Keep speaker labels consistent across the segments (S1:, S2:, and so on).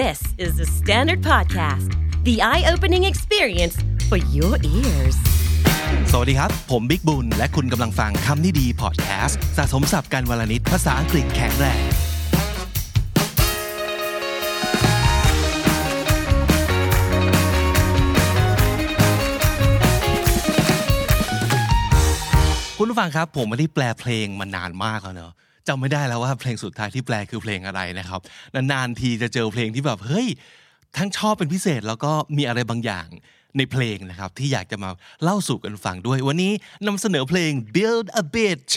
S1: This is the Standard Podcast, the eye opening experience for your ears.
S2: สวัสดีครับ ผมบิ๊กบุญ และคุณกำลังฟังคำนี้ดีพอดแคสต์สะสมสับการวลนิดภาษาอังกฤษแข็งแรงคุณผู้ฟังครับ ผมไม่ได้แปลเพลงมานานมากแล้วเนอะ จำไม่ได้แล้วว่าเพลงสุดท้ายที่แปลคือเพลงอะไรนะครับ นานๆทีจะเจอเพลงที่แบบเฮ้ยทั้งชอบเป็นพิเศษแล้วก็มีอะไรบางอย่างในเพลงนะครับ ที่อยากจะมาเล่าสู่กันฟังด้วย วันนี้นำเสนอเพลง Build a Bitch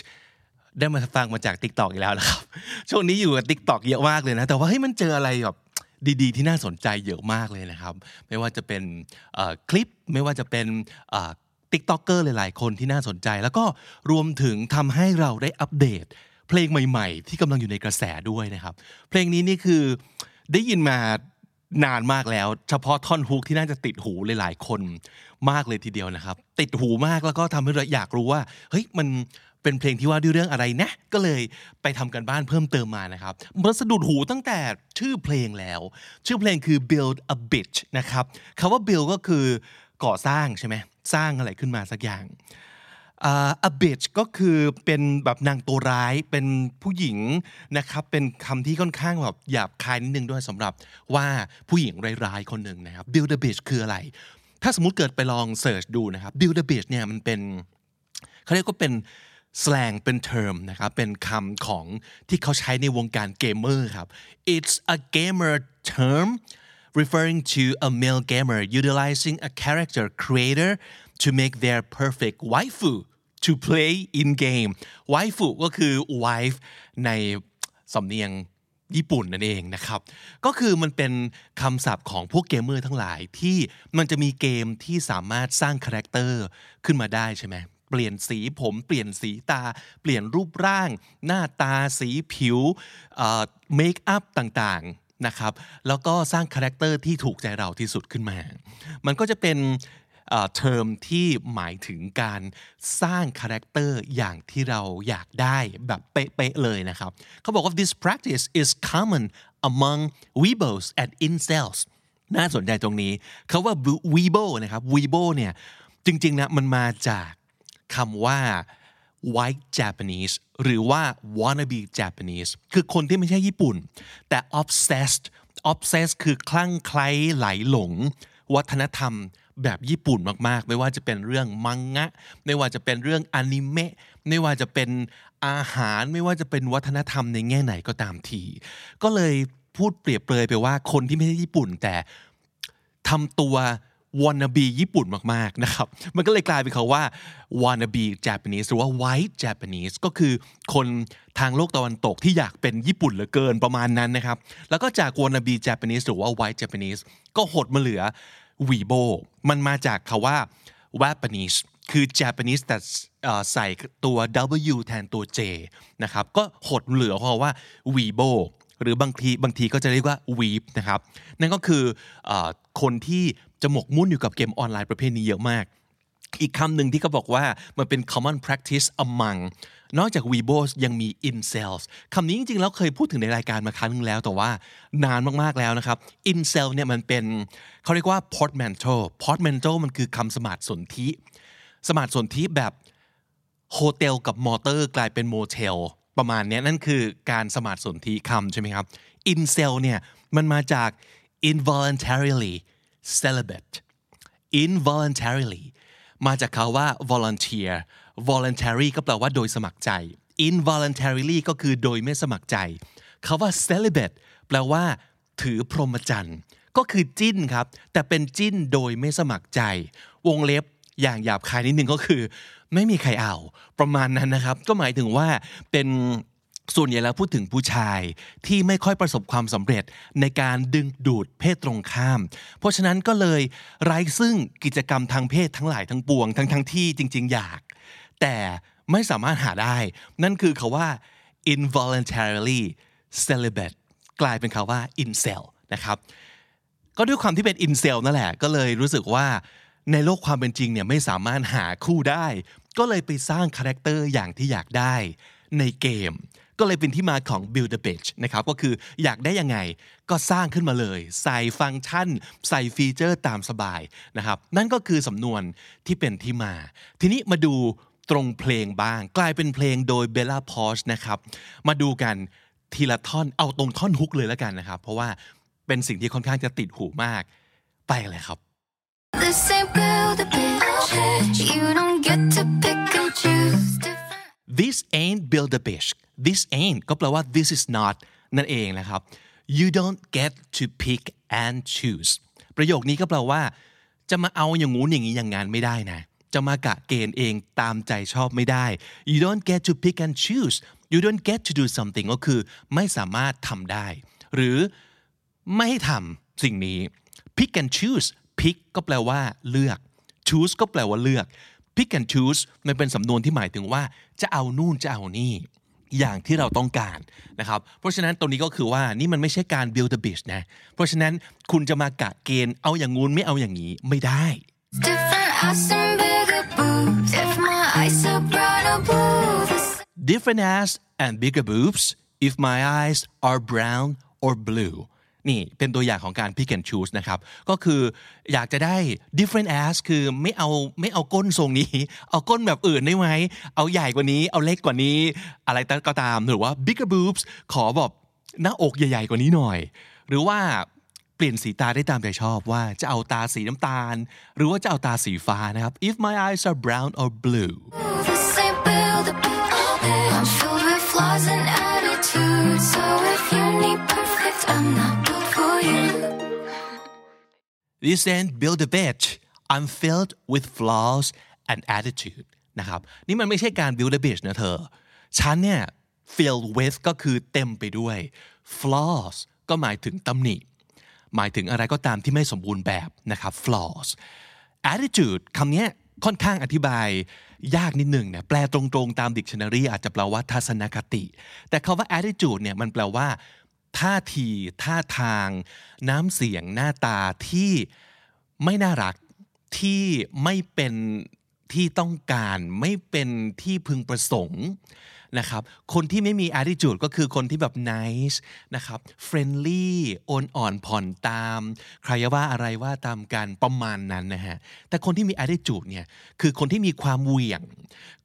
S2: ได้มาฟังมาจาก t ิ k t o k อีกแล้วนะครับ ช่วงนี้อยู่กับ t ิ k t o k เยอะมากเลยนะ แต่ว่าเฮ้ยมันเจออะไรแบบดีๆ ที่น่าสนใจเยอะมากเลยนะครับ ไม่ว่าจะเป็นคลิปไม่ว่าจะเป็น TikToker หลายๆ คนที่น่าสนใจ แล้วก็รวมถึงทำให้เราได้อัปเดต เพลงใหม่ ๆ ที่กำลังอยู่ในกระแสด้วยนะครับ เพลงนี้นี่คือได้ยินมานานมากแล้ว เฉพาะท่อนฮุกที่น่าจะติดหูหลายๆคนมากเลยทีเดียวนะครับ ติดหูมากแล้วก็ทำให้เราอยากรู้ว่าเฮ้ยมันเป็นเพลงที่ว่าด้วยเรื่องอะไรนะ ก็เลยไปทำกันบ้านเพิ่มเติมมานะครับมันสะดุดหูตั้งแต่ชื่อเพลงแล้ว ชื่อเพลงคือ build a bitch นะครับคำว่า build ก็คือก่อสร้างใช่ไหมสร้างอะไรขึ้นมาสักอย่าง a bitch ก็คือเป็นแบบนางตัวร้ายเป็นผู้หญิงนะครับเป็นคำที่ค่อนข้างแบบหยาบคายนิดนึงด้วยสำหรับว่าผู้หญิงร้ายๆคนหนึ่งนะครับ build a bitch คืออะไร ถ้าสมมติเกิดไปลองเสิร์ชดูนะครับ build a bitch เนี่ยมันเป็นเขาเรียกว่าเป็น slang เป็น term นะครับเป็นคำของที่เขาใช้ในวงการเกมเมอร์ครับ it's a gamer term referring to a male gamer utilizing a character creator to make their perfect waifu to play in game waifu ก็คือ wife ในสำเนียงญี่ปุ่นนั่นเองนะครับ ก็คือมันเป็นคำศัพท์ของพวกเกมเมอร์ทั้งหลายที่มันจะมีเกมที่สามารถสร้างคาแรคเตอร์ขึ้นมาได้ใช่ไหมเปลี่ยนสีผมเปลี่ยนสีตา เปลี่ยนรูปร่าง หน้าตาสีผิวเมคอัพต่างๆนะครับแล้วก็สร้างคาแรคเตอร์ที่ถูกใจเราที่สุดขึ้นมา มันก็จะเป็น เทอมที่หมายถึงการสร้างคาแรคเตอร์อย่างที่เราอยากได้แบบเป๊ะๆเลยนะครับเขาบอกว่า this practice is common among weeaboos and incels น่าสนใจตรงนี้เขาว่า weeaboo นะครับ weebo เนี่ยจริงๆนะมันมาจากคำว่า white Japanese หรือว่า wannabe Japanese คือคนที่ไม่ใช่ญี่ปุ่น แต่ obsessed obsessed คือคลั่งไคล้ไหลหลง วัฒนธรรม แบบญี่ปุ่นมากๆ ไม่ว่าจะเป็นเรื่องมังงะ ไม่ว่าจะเป็นเรื่องอนิเมะ ไม่ว่าจะเป็นอาหาร ไม่ว่าจะเป็นวัฒนธรรมในแง่ไหนก็ตามที ก็เลยพูดเปรียบเปรยไปว่าคนที่ไม่ใช่ญี่ปุ่นแต่ทำตัว wannabe ญี่ปุ่นมากๆนะครับมันก็เลยกลายเป็นคาว่า wannabe Japanese หรือว่า white Japanese ก็คือคนทางโลกตะวันตกที่อยากเป็นญี่ปุ่นเหลือเกินประมาณนั้นนะครับแล้วก็จาก wannabe Japanese หรือว่า white Japanese ก็หดมาเหลือ weibo มันมาจากคาว่า Japanese คือ Japanese แต่ใส่ตัว W แทนตัว J นะครับ ก็หดเหลือเพราะว่า weibo หรือบางทีบางทีก็จะเรียกว่า weeb นะครับ นั่นก็คือคนที่จะหมกมุ่นอยู่กับเกมออนไลน์ประเภทนี้เยอะมาก อีกคำหนึ่งที่เขาบอกว่ามันเป็น common practice among นอกจาก weeaboos ยังมี incels คำนี้จริงๆ แล้วเคยพูดถึงในรายการมาครั้งนึงแล้ว แต่ว่านานมากๆแล้วนะครับ incel เนี่ยมันเป็นเขาเรียกว่า portmanteau portmanteau มันคือคำสมาร์ทสนธิสมาร์ทสนธิแบบ hotel กับมอเตอร์กลายเป็นโมเทลประมาณนี้นั่นคือการสมาร์ทสนธิคำใช่ไหมครับ incel เนี่ยมันมาจาก involuntarily celibate involuntarily มาจากคาว่า volunteer voluntary ก็แปลว่าโดยสมัครใจ involuntarily ก็คือโดยไม่สมัครใจคาว่า celibate แปลว่า ถือพรหมจรรย์ก็คือจิ้นครับ แต่เป็นจิ้นโดยไม่สมัครใจ วงเล็บอย่างหยาบคายนิดนึงก็คือ ไม่มีใครเอา ประมาณนั้นนะครับ ก็หมายถึงว่าเป็น ส่วนใหญ่แล้วพูดถึงผู้ชายที่ไม่ค่อยประสบความสำเร็จในการดึงดูดเพศตรงข้าม เพราะฉะนั้นก็เลยไร้ซึ่งกิจกรรมทางเพศทั้งหลายทั้งปวงทั้งทั้งที่จริง ๆ อยาก แต่ไม่สามารถหาได้ นั่นคือคาว่า involuntarily celibate กลายเป็นคาว่า incel นะครับก็ด้วยความที่เป็น incel นั่นแหละ ก็เลยรู้สึกว่าในโลกความเป็นจริงเนี่ยไม่สามารถหาคู่ได้ ก็เลยไปสร้างคาแรคเตอร์อย่างที่อยากได้ในเกม ก็เลยเป็นที่มาของ build a bitch นะครับก็คืออยากได้ยังไงก็สร้างขึ้นมาเลย ใส่ฟังก์ชัน ใส่ฟีเจอร์ตามสบายนะครับนั่นก็คือสำนวนที่เป็นที่มา ทีนี้มาดูตรงเพลงบ้าง กลายเป็นเพลงโดย Bella Poarch นะครับมาดูกันทีละท่อนเอาตรงท่อนฮุกเลยแล้วกันนะครับ เพราะว่าเป็นสิ่งที่ค่อนข้างจะติดหูมาก ไปเลยครับ
S3: This ain't build a bitch. You don't get to
S2: this ain't build a bitch this ain't ก็แปลว่า this is not นั่นเองนะครับ you don't get to pick and choose ประโยคนี้ก็แปลว่า จะมาเอาอย่างงู้นอย่างนี้อย่างงานไม่ได้นะ จะมากะเกณฑ์เองตามใจชอบไม่ได้ you don't get to pick and choose you don't get to do something ก็คือไม่สามารถทำได้ หรือไม่ให้ทำสิ่งนี้ pick and choose pick ก็แปลว่าเลือก choose ก็แปลว่าเลือก pick and choose มันเป็นสำนวนที่หมายถึงว่าจะเอานู่นจะเอานี่อย่างที่เราต้องการนะครับ เพราะฉะนั้นตรงนี้ก็คือว่านี่มันไม่ใช่การ build a bitch นะ เพราะฉะนั้นคุณจะมากะเกณฑ์เอาอย่างงู้นไม่เอาอย่างนี้ไม่ได้
S3: Different ass and bigger boobs. If my eyes are brown or blue.
S2: นี่เป็นตัวอย่างของการ pick and choose นะครับ ก็คืออยากจะได้ different ass คือไม่เอาไม่เอาก้นทรงนี้ เอาก้นแบบอื่นได้ไหม เอาใหญ่กว่านี้ เอาเล็กกว่านี้ อะไรก็ตาม หรือว่า bigger boobs ขอแบบหน้าอกใหญ่ ๆ กว่านี้หน่อย หรือว่าเปลี่ยนสีตาได้ตามใจชอบว่าจะเอาตาสีน้ำตาล หรือว่าจะเอาตาสีฟ้านะครับ if my eyes are brown or blue
S3: I'm not
S2: This ain't build a bitch I'm filled with flaws and attitude นะครับนี่มันไม่ใช่การ build a bitch นะเธอ ฉันเนี่ย filled with ก็คือเต็มไปด้วย flaws ก็หมายถึงตำหนิ หมายถึงอะไรก็ตามที่ไม่สมบูรณ์แบบนะครับ flaws attitude คำนี้ค่อนข้างอธิบายยากนิดหนึ่งเนี่ยแปลตรงๆตาม dictionary อาจจะแปลว่าทัศนคติ แต่คาว่า attitude เนี่ยมันแปลว่า ท่าทีท่าทาง น้ำเสียงหน้าตาที่ไม่น่ารักที่ไม่เป็นที่ต้องการไม่เป็นที่พึงประสงค์ นะครับ คนที่ไม่มี attitude ก็คือคนที่แบบ nice นะครับ friendly โอนอ่อนผ่อนตาม ใครว่าอะไรว่าตามกันประมาณนั้นนะฮะ แต่คนที่มี attitude เนี่ย คือคนที่มีความเหวี่ยง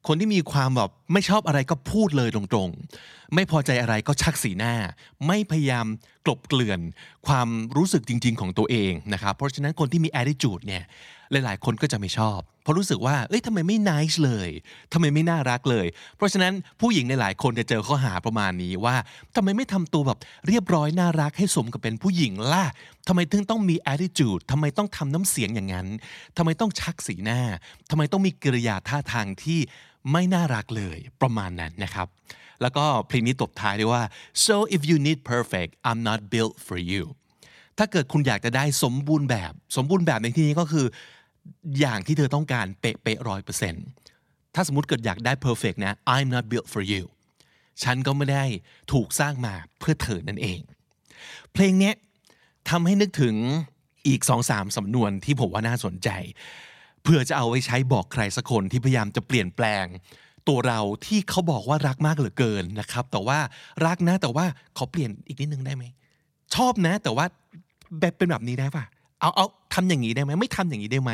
S2: คนที่มีความแบบไม่ชอบอะไรก็พูดเลยตรงๆ ไม่พอใจอะไรก็ชักสีหน้า ไม่พยายามกลบเกลื่อนความรู้สึกจริง ๆ ของตัวเองนะครับ เพราะฉะนั้นคนที่มี attitude เนี่ย หลายๆ คนก็จะไม่ชอบ เพราะรู้สึกว่า เอ้ยทำไมไม่ nice เลยทำไมไม่น่ารักเลย เพราะฉะนั้นผู้หญิงในหลายคนจะเจอข้อหาประมาณนี้ว่าทำไมไม่ทำตัวแบบเรียบร้อยน่ารักให้สมกับเป็นผู้หญิงล่ะทำไมถึงต้องมี attitude ทำไมต้องทำน้ำเสียงอย่างนั้นทำไมต้องชักสีหน้าทำไมต้องมีกิริยาท่าทางที่ไม่น่ารักเลยประมาณนั้นนะครับ แล้วก็เพลงนี้ตบท้ายด้วยว่า so if you need perfect I'm not built for you ถ้าเกิดคุณอยากจะได้สมบูรณ์แบบ สมบูรณ์แบบในที่นี้ก็คือ อย่างที่เธอต้องการเป๊ะๆร้อยเปอร์เซ็นต์ถ้าสมมติเกิดอยากได้ perfect นะ I'm not built for you ฉันก็ไม่ได้ถูกสร้างมาเพื่อเธอนั่นเอง เพลงเนี้ยทำให้นึกถึงอีกสองสามสำนวนที่ผมว่าน่าสนใจ เพื่อจะเอาไว้ใช้บอกใครสักคนที่พยายามจะเปลี่ยนแปลง ตัวเราที่เขาบอกว่ารักมากเหลือเกินนะครับ แต่ว่ารักนะแต่ว่าขอเปลี่ยนอีกนิดนึงได้ไหมชอบนะ แต่ว่าแบบเป็นแบบนี้ได้ป่ะ เอาเอาทำอย่างนี้ได้ไหมไม่ทำอย่างนี้ได้ไหม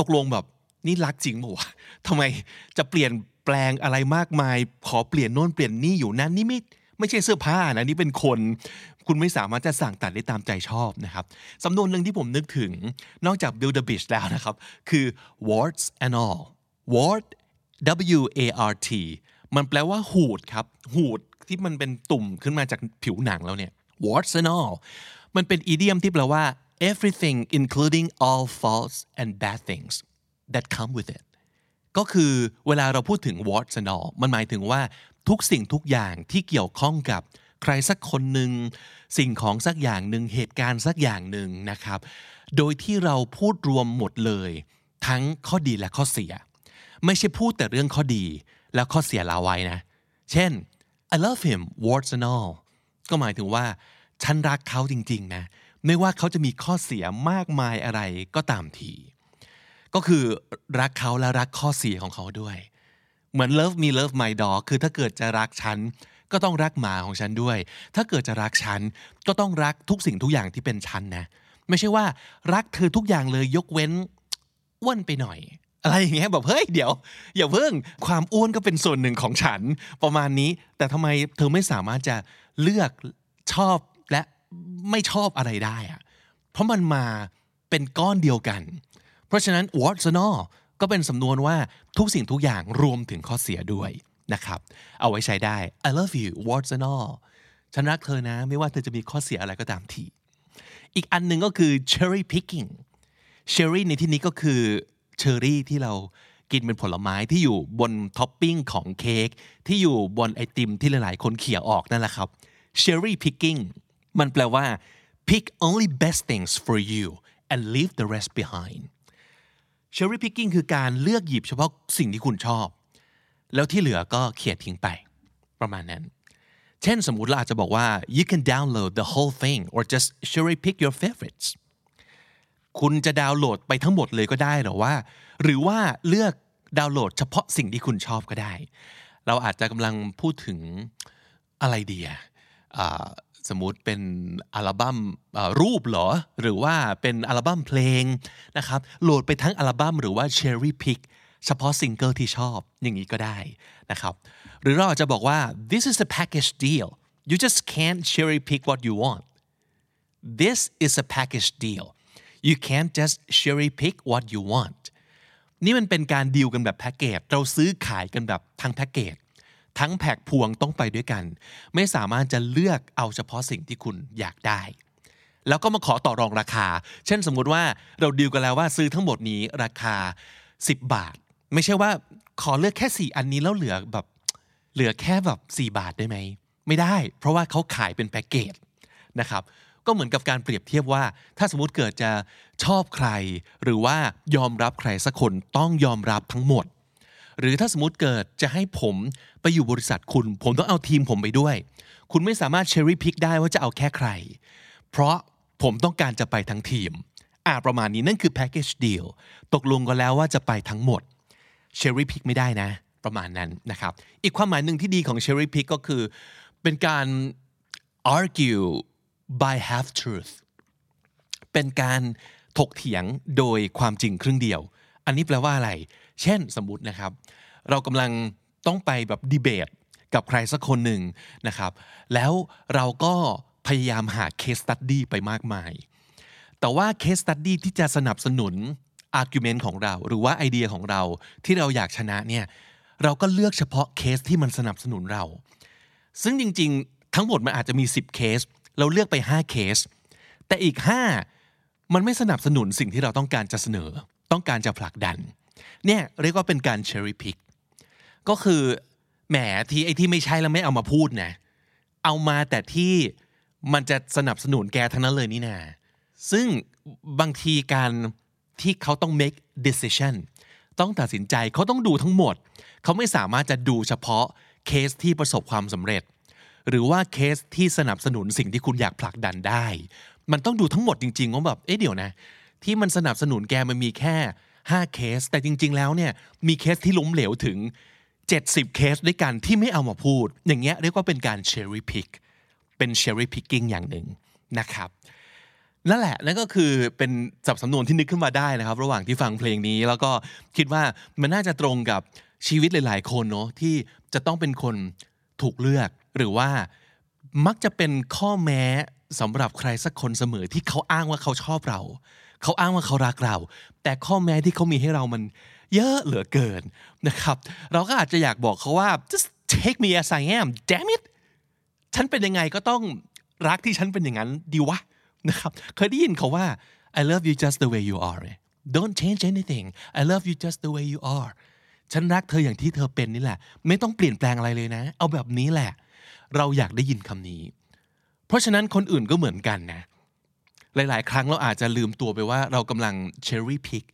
S2: ตกลงแบบนี่รักจริงปะวะทำไมจะเปลี่ยนแปลงอะไรมากมาย ขอเปลี่ยนโน่นเปลี่ยนนี่อยู่นั่นนี่ไม่ไม่ใช่เสื้อผ้านะนี่เป็นคน คุณไม่สามารถจะสั่งตัดได้ตามใจชอบนะครับสำนวนหนึ่งที่ผมนึกถึงนอกจาก build the beach แล้วนะครับ คือ warts and all wart W A R T มันแปลว่าหูดครับ หูดที่มันเป็นตุ่มขึ้นมาจากผิวหนังแล้วเนี่ย warts and all มันเป็นอีเดียมที่แปลว่า everything including all faults and bad things that come with it ก็คือเวลาเราพูดถึง warts and all มันหมายถึงว่าทุกสิ่งทุกอย่างที่เกี่ยวข้องกับใครสักคนหนึ่งสิ่งของสักอย่างหนึ่งเหตุการณ์สักอย่างหนึ่งนะครับ โดยที่เราพูดรวมหมดเลย ทั้งข้อดีและข้อเสีย ไม่ใช่พูดแต่เรื่องข้อดีแล้วข้อเสียละไว้นะ เช่น I love him warts and all ก็หมายถึงว่า ฉันรักเขาจริง ๆ นะ ไม่ว่าเขาจะมีข้อเสียมากมายอะไรก็ตามทีก็คือรักเขาและรักข้อเสียของเขาด้วย เหมือน love me love my dog คือถ้าเกิดจะรักฉันก็ต้องรักหมาของฉันด้วย ถ้าเกิดจะรักฉันก็ต้องรักทุกสิ่งทุกอย่างที่เป็นฉันนะ ไม่ใช่ว่ารักเธอทุกอย่างเลยยกเว้นอ้วนไปหน่อย อะไรอย่างเงี้ยแบบเฮ้ยเดี๋ยว อย่าเพิ่งความอ้วนก็เป็นส่วนหนึ่งของฉันประมาณนี้ แต่ทำไมเธอไม่สามารถจะเลือกชอบ ไม่ชอบอะไรได้อะเพราะมันมาเป็นก้อนเดียวกัน เพราะฉะนั้น what's a n all ก็เป็นสำนวนว่าทุกสิ่งทุกอย่างรวมถึงข้อเสียด้วยนะครับ เอาไว้ใช้ได้ I love you what's a n all ฉันรักเธอนะ ไม่ว่าเธอจะมีข้อเสียอะไรก็ตามที อีกอันหนึ่งก็คือ cherry picking cherry ในที่นี้ก็คือเชอร์รี่ที่เรากินเป็นผลไม้ที่อยู่บนท็อปปิ้งของเค้กที่อยู่บนไอติมที่หลายๆ คนเขี่ยออกนั่นแหละครับ cherry picking มันแปลว่า pick only best things for you and leave the rest behind cherry picking คือการเลือกหยิบเฉพาะสิ่งที่คุณชอบ แล้วที่เหลือก็เขี่ยทิ้งไป ประมาณนั้น เช่นสมมุติเราอาจจะบอกว่า you can download the whole thing or just cherry pick your favorites คุณจะดาวน์โหลดไปทั้งหมดเลยก็ได้หรือว่า หรือว่าเลือกดาวน์โหลดเฉพาะสิ่งที่คุณชอบก็ได้ เราอาจจะกำลังพูดถึงอะไรดีอะ สมมติเป็นอัลบั้มรูปเหรอ หรือว่าเป็นอัลบั้มเพลงนะครับโหลดไปทั้งอัลบั้มหรือว่า cherry pick เฉพาะซิงเกิลที่ชอบอย่างนี้ก็ได้นะครับหรือเราอาจจะบอกว่า this is a package deal you just can't cherry pick what you want this is a package deal you can't just cherry pick what you want นี่มันเป็นการดีลกันแบบแพ็กเกจเราซื้อขายกันแบบทั้งแพ็กเกจ ทั้งแพ็กพวงต้องไปด้วยกัน ไม่สามารถจะเลือกเอาเฉพาะสิ่งที่คุณอยากได้ แล้วก็มาขอต่อรองราคา เช่นสมมุติว่าเราดีลกันแล้วว่าซื้อทั้งหมดนี้ราคา 10 บาท ไม่ใช่ว่าขอเลือกแค่ 4 อันนี้แล้วเหลือแบบเหลือแค่แบบ 4 บาทได้ไหม ไม่ได้ เพราะว่าเขาขายเป็นแพ็กเกจนะครับก็เหมือนกับการเปรียบเทียบว่า ถ้าสมมติเกิดจะชอบใคร หรือว่ายอมรับใครสักคนต้องยอมรับทั้งหมด หรือถ้าสมมติเกิดจะให้ผมไปอยู่บริษัทคุณ ผมต้องเอาทีมผมไปด้วย คุณไม่สามารถเชอรี่พิกได้ว่าจะเอาแค่ใคร เพราะผมต้องการจะไปทั้งทีมอ่าประมาณนี้นั่นคือ package deal ตกลงกันแล้วว่าจะไปทั้งหมด cherry pick ไม่ได้นะ ประมาณนั้นนะครับ อีกความหมายหนึ่งที่ดีของ cherry pick ก็คือ เป็นการ argue by half truth เป็นการถกเถียงโดยความจริงครึ่งเดียว อันนี้แปลว่าอะไร เช่นสมมตินะครับ เรากำลังต้องไปแบบดีเบตกับใครสักคนหนึ่งนะครับ แล้วเราก็พยายามหา case study ไปมากมาย แต่ว่า case study ที่จะสนับสนุน argument ของเรา หรือว่าไอเดียของเราที่เราอยากชนะเนี่ยเราก็เลือกเฉพาะเคสที่มันสนับสนุนเรา ซึ่งจริงๆ ทั้งหมดมันอาจจะมี 10 เคส เราเลือกไป 5 เคส แต่อีก 5 มันไม่สนับสนุนสิ่งที่เราต้องการจะเสนอ ต้องการจะผลักดัน เนี่ยเรียกว่าเป็นการ cherry pick ก็คือแหมที่ไอ้ที่ไม่ใช่แล้วไม่เอามาพูดนะเอามาแต่ที่มันจะสนับสนุนแกทั้งนั้นเลยนี่นาซึ่งบางทีการที่เขาต้อง make decision ต้องตัดสินใจเขาต้องดูทั้งหมด เขาไม่สามารถจะดูเฉพาะเคสที่ประสบความสำเร็จ หรือว่าเคสที่สนับสนุนสิ่งที่คุณอยากผลักดันได้ มันต้องดูทั้งหมดจริงๆว่าแบบเอ๊ะเดี๋ยวนะ ที่มันสนับสนุนแกมันมีแค่ 5 เคส แต่จริง ๆ แล้วเนี่ยมีเคสที่ล้มเหลวถึง 70 เคสด้วยกันที่ไม่เอามาพูด อย่างเงี้ยเรียกว่าเป็นการ cherry pick เป็น cherry picking อย่างหนึ่งนะครับนั่นแหละนั่นก็คือเป็นสับสำนวนที่นึกขึ้นมาได้นะครับ ระหว่างที่ฟังเพลงนี้ แล้วก็คิดว่ามันน่าจะตรงกับชีวิตหลาย ๆ คนเนาะที่จะต้องเป็นคนถูกเลือก หรือว่ามักจะเป็นข้อแม้สำหรับใครสักคนเสมอที่เขาอ้างว่าเขาชอบเรา เขาอ้างว่าเขารักเรา แต่ข้อแม้ที่เขามีให้เรามันเยอะเหลือเกินนะครับ เราก็อาจจะอยากบอกเขาว่า just take me as I am damn it ฉันเป็นยังไงก็ต้องรักที่ฉันเป็นอย่างนั้นดีวะนะครับ เคยได้ยินเขาว่า I love you just the way you are don't change anything I love you just the way you are ฉันรักเธออย่างที่เธอเป็นนี่แหละ ไม่ต้องเปลี่ยนแปลงอะไรเลยนะ เอาแบบนี้แหละ เราอยากได้ยินคำนี้ เพราะฉะนั้นคนอื่นก็เหมือนกันนะ หลาย ๆ ครั้งเราอาจจะลืมตัวไปว่าเรากำลัง cherry pick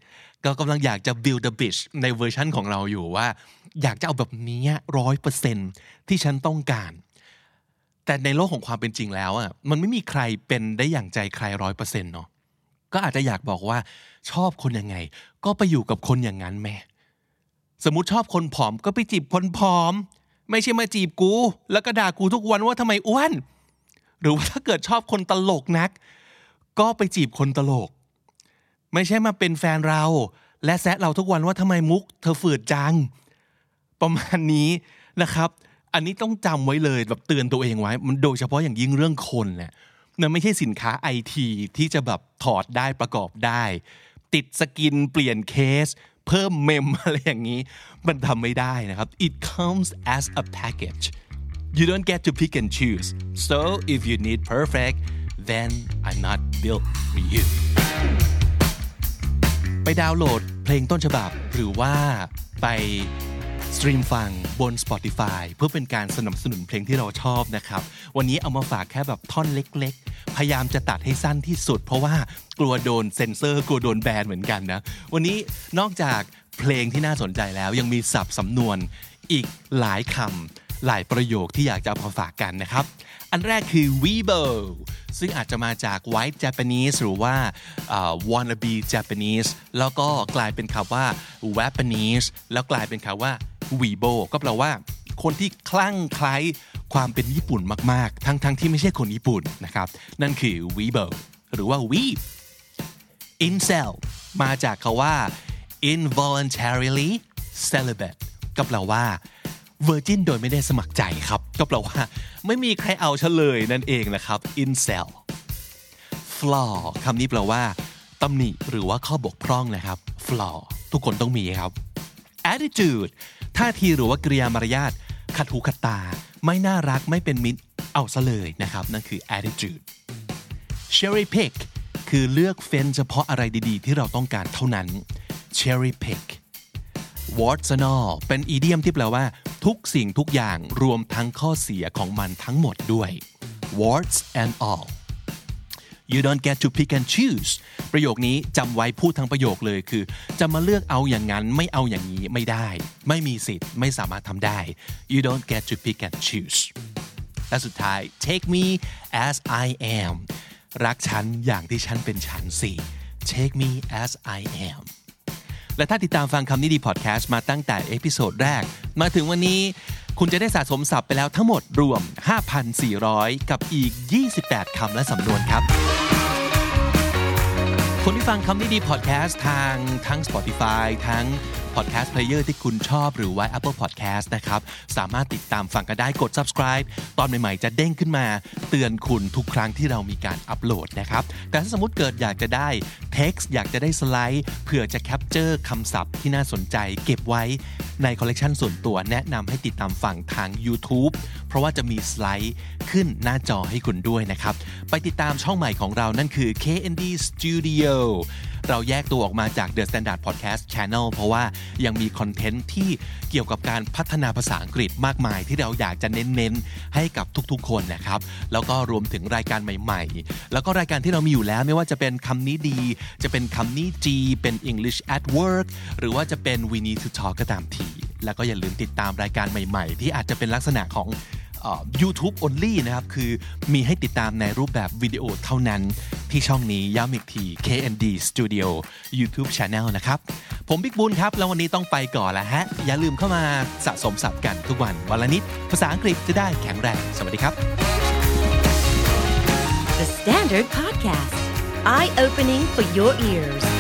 S2: เรากำลังอยากจะ build the bridge ในเวอร์ชันของเราอยู่ว่า อยากจะเอาแบบนี้ร้อยเปอร์เซ็นที่ฉันต้องการ แต่ในโลกของความเป็นจริงแล้วอะมันไม่มีใครเป็นได้อย่างใจใครร้อยเปอร์เซ็นต์เนาะก็อาจจะอยากบอกว่าชอบคนยังไง ก็ไปอยู่กับคนอย่างนั้นแม่สมมติชอบคนผอมก็ไปจีบคนผอม ไม่ใช่มาจีบกู แล้วก็ด่ากูทุกวันว่าทำไมอ้วน หรือว่าถ้าเกิดชอบคนตลกนัก ก็ไปจีบคนตลก ไม่ใช่มาเป็นแฟนเรา และแซะเราทุกวันว่าทำไมมุก เธอฝืดจัง ประมาณนี้นะครับ อันนี้ต้องจำไว้เลยแบบเตือนตัวเองไว้ มันโดยเฉพาะอย่างยิ่งเรื่องคนเนี่ยมันไม่ใช่สินค้าไอทีที่จะแบบถอดได้ประกอบได้ ติดสกินเปลี่ยนเคส เพิ่มเมมอะไรอย่างนี้ มันทำไม่ได้นะครับ it comes as a package you don't get to pick and choose so if you need perfect then I'm not built for you ไปดาวน์โหลดเพลงต้นฉบับ หรือว่าไปสตรีมฟังบน Spotify เพื่อเป็นการสนับสนุนเพลงที่เราชอบนะครับ วันนี้เอามาฝากแค่แบบท่อนเล็กๆ พยายามจะตัดให้สั้นที่สุด เพราะว่ากลัวโดนเซ็นเซอร์ กลัวโดนแบนเหมือนกันนะ วันนี้นอกจากเพลงที่น่าสนใจแล้วยังมีศัพท์สำนวนอีกหลายคำ หลายประโยคที่อยากจะเอามาฝากกันนะครับ อันแรกคือ Weibo ซึ่งอาจจะมาจาก White Japanese หรือว่า uh, wannabe Japanese แล้วก็กลายเป็นคำว่า Japanese แล้วกลายเป็นคำว่า Weibo ก็แปลว่า คนที่คลั่งไคล้ความเป็นญี่ปุ่นมาก ๆ ทั้งๆทที่ไม่ใช่คนญี่ปุ่นนะครับ นั่นคือ Weibo หรือว่า Weeb incel มาจากคาว่า involuntarily celibate ก็แปลว่า virgin โดยไม่ได้สมัครใจครับ ก็แปลว่า ไม่มีใครเอาเฉลยนั่นเองนะครับ incel flaw คำนี้แปลว่าตำหนิหรือว่าข้อบกพร่องนะครับ flaw ทุกคนต้องมีครับ attitude ท่าทีหรือว่ากริยามารยาทขัดหูขัดตา ไม่น่ารักไม่เป็นมิตรเอาซะเลยนะครับ นั่นคือ attitude cherry pick คือเลือกเฟ้นเฉพาะอะไรดีๆ ที่เราต้องการเท่านั้น cherry pick warts and all เป็นอีเดียมที่แปลว่า ทุกสิ่งทุกอย่างรวมทั้งข้อเสียของมันทั้งหมดด้วย warts and all you don't get to pick and choose ประโยคนี้จำไว้พูดทั้งประโยคเลยคือ จะมาเลือกเอาอย่างนั้นไม่เอาอย่างนี้ไม่ได้ ไม่มีสิทธิ์ไม่สามารถทำได้ you don't get to pick and choose และสุดท้าย take me as I am รักฉันอย่างที่ฉันเป็นฉันสิ take me as I am และถ้าติดตามฟังคำนี้ดีพอดแคสต์มาตั้งแต่ episode แรก มาถึงวันนี้ คุณจะได้สะสมศัพท์ไปแล้วทั้งหมดรวม 5,400 กับอีก 28 คำและสำนวนครับคนที่ฟังคำนี้ดีพอดแคสต์ทางทั้ง Spotify ทั้ง Podcast Player ที่คุณชอบหรือว่า Apple Podcast นะครับ สามารถติดตามฟังกันได้กด subscribe ตอนใหม่ๆ จะเด้งขึ้นมา เตือนคุณทุกครั้งที่เรามีการอัปโหลดนะครับ แต่ถ้าสมมติเกิดอยากจะได้ text อยากจะได้สไลด์เผื่อจะ capture คำศัพท์ที่น่าสนใจ เก็บไว้ในคอลเลกชันส่วนตัวแนะนำให้ติดตามฟังทาง YouTube เพราะว่าจะมีสไลด์ขึ้นหน้าจอให้คุณด้วยนะครับ ไปติดตามช่องใหม่ของเรานั่นคือ KND Studio เราแยกตัวออกมาจาก The Standard Podcast Channel เพราะว่ายังมีคอนเทนต์ที่เกี่ยวกับการพัฒนาภาษาอังกฤษมากมาย ที่เราอยากจะเน้นๆให้กับทุกๆ คนนะครับ แล้วก็รวมถึงรายการใหม่ๆ แล้วก็รายการที่เรามีอยู่แล้วไม่ว่าจะเป็นคำนี้ดี จะเป็นคำนี้จีเป็น English at work หรือว่าจะเป็น we need to talk ก็ตามทีแล้วก็อย่าลืมติดตามรายการใหม่ ๆ ที่อาจจะเป็นลักษณะของ YouTube only นะครับ คือมีให้ติดตามในรูปแบบวิดีโอเท่านั้นที่ช่องนี้ย้ำอีกที KND Studio YouTube Channel นะครับ ผมบิ๊กบุญครับ แล้ววันนี้ต้องไปก่อนแล้วฮะ อย่าลืมเข้ามาสะสมศัพท์กันทุกวันวันละนิด ภาษาอังกฤษจะได้แข็งแรง สวัสดีครับ
S1: The Standard Podcast, eye opening for your ears.